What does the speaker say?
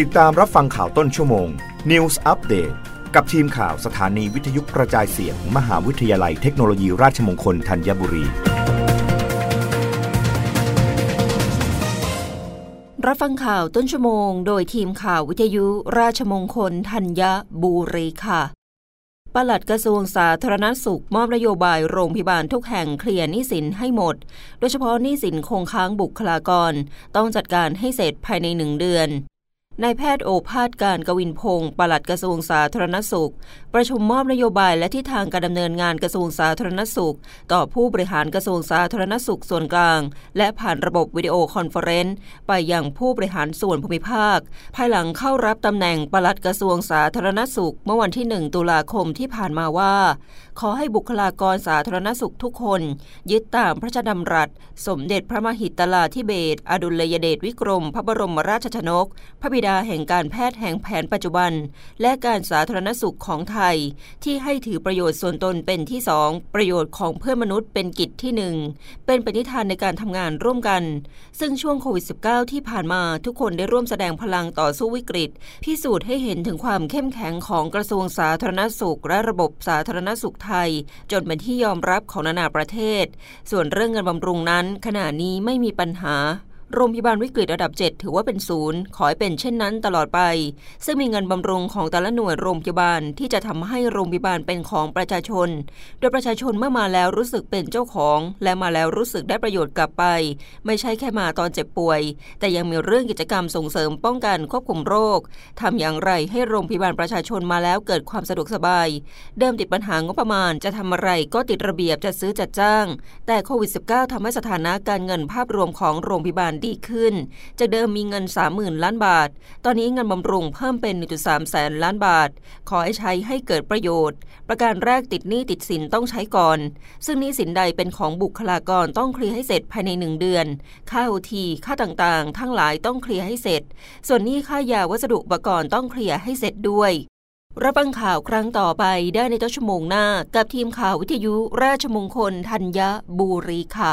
ติดตามรับฟังข่าวต้นชั่วโมง News Update กับทีมข่าวสถานีวิทยุกระจายเสียงมมหาวิทยาลัยเทคโนโลยีราชมงคลธัญบุรี รับฟังข่าวต้นชั่วโมง โดยทีมข่าววิทยุราชมงคลธัญบุรีค่ะ ปลัดกระทรวงสาธารณสุขมอบนโยบายโรงพยาบาลทุกแห่งเคลียร์หนี้สินให้หมด โดยเฉพาะหนี้สินคงค้างบุคลากร ต้องจัดการให้เสร็จภายในหนึ่งเดือน นายแพทย์โอภาสการย์กวินพงศ์ปลัดกระทรวงสาธารณสุข ประชุมมอบนโยบายและทิศทางการดำเนินงานกระทรวงสาธารณสุข ต่อผู้บริหารกระทรวงสาธารณสุขส่วนกลาง และผ่านระบบวิดีโอคอนเฟอเรนซ์ไปยังผู้บริหารส่วนภูมิภาค ภายหลังเข้ารับตำแหน่งปลัดกระทรวงสาธารณสุข เมื่อวันที่ 1 ตุลาคมที่ผ่านมาว่า ขอให้บุคลากรสาธารณสุขทุกคน ยึดตามพระราชดำรัส สมเด็จพระมหิตลาธิเบศอดุลยเดชวิกรม พระบรมราชชนก พระบิดาแห่งการแพทย์แห่งแผนปัจจุบัน และการสาธารณสุขของไทย ที่ให้ถือประโยชน์ส่วนตนเป็นที่สองประโยชน์ของเพื่อนมนุษย์เป็นกิจที่หนึ่งเป็นปณิธานในการทำงานร่วมกัน ซึ่งช่วงโควิด -19 ที่ผ่านมาทุกคนได้ร่วมแสดงพลังต่อสู้วิกฤต พิสูจน์ให้เห็นถึงความเข้มแข็งของกระทรวงสาธารณสุข และระบบสาธารณสุขไทย จนเป็นที่ยอมรับของนานาประเทศ ส่วนเรื่องเงินบำรุงนั้น ขณะนี้ไม่มีปัญหา โรงพยาบาลวิกฤตระดับ 7 ถือว่าเป็นศูนย์ ขอให้เป็นเช่นนั้นตลอดไป ซึ่งมีเงินบำรุงของแต่ละหน่วยโรงพยาบาลที่จะทำให้โรงพยาบาลเป็นของประชาชน โดยประชาชนเมื่อมาแล้วรู้สึกเป็นเจ้าของ และมาแล้วรู้สึกได้ประโยชน์กลับไป ไม่ใช่แค่มาตอนเจ็บป่วย แต่ยังมีเรื่องกิจกรรมส่งเสริมป้องกันควบคุมโรคทำอย่างไรให้โรงพยาบาลประชาชนมาแล้วเกิดความสะดวกสบาย เดิมติดปัญหางบประมาณจะทำอะไรก็ติดระเบียบจะซื้อจัดจ้าง แต่โควิด -19 ทำให้สถานะการเงินภาพรวมของโรงพยาบาลดีขึ้น จากเดิมมีเงิน 30,000 ล้านบาท ตอนนี้เงินบำรุงเพิ่มเป็น 1.3 แสนล้านบาท ขอให้ใช้ให้เกิดประโยชน์ ประการแรกติดหนี้ติดสินต้องใช้ก่อน ซึ่งหนี้สินใดเป็นของบุคลากรต้องเคลียร์ให้เสร็จภายในหนึ่งเดือน ค่าโอทีค่าต่างๆ ทั้งหลายต้องเคลียร์ให้เสร็จ ส่วนหนี้ค่ายาวัสดุอุปกรณ์ต้องเคลียร์ให้เสร็จด้วยรับฟังข่าวครั้งต่อไปได้ในต้นชั่วโมงหน้า กับทีมข่าววิทยุราชมงคลธัญบุรีค่ะ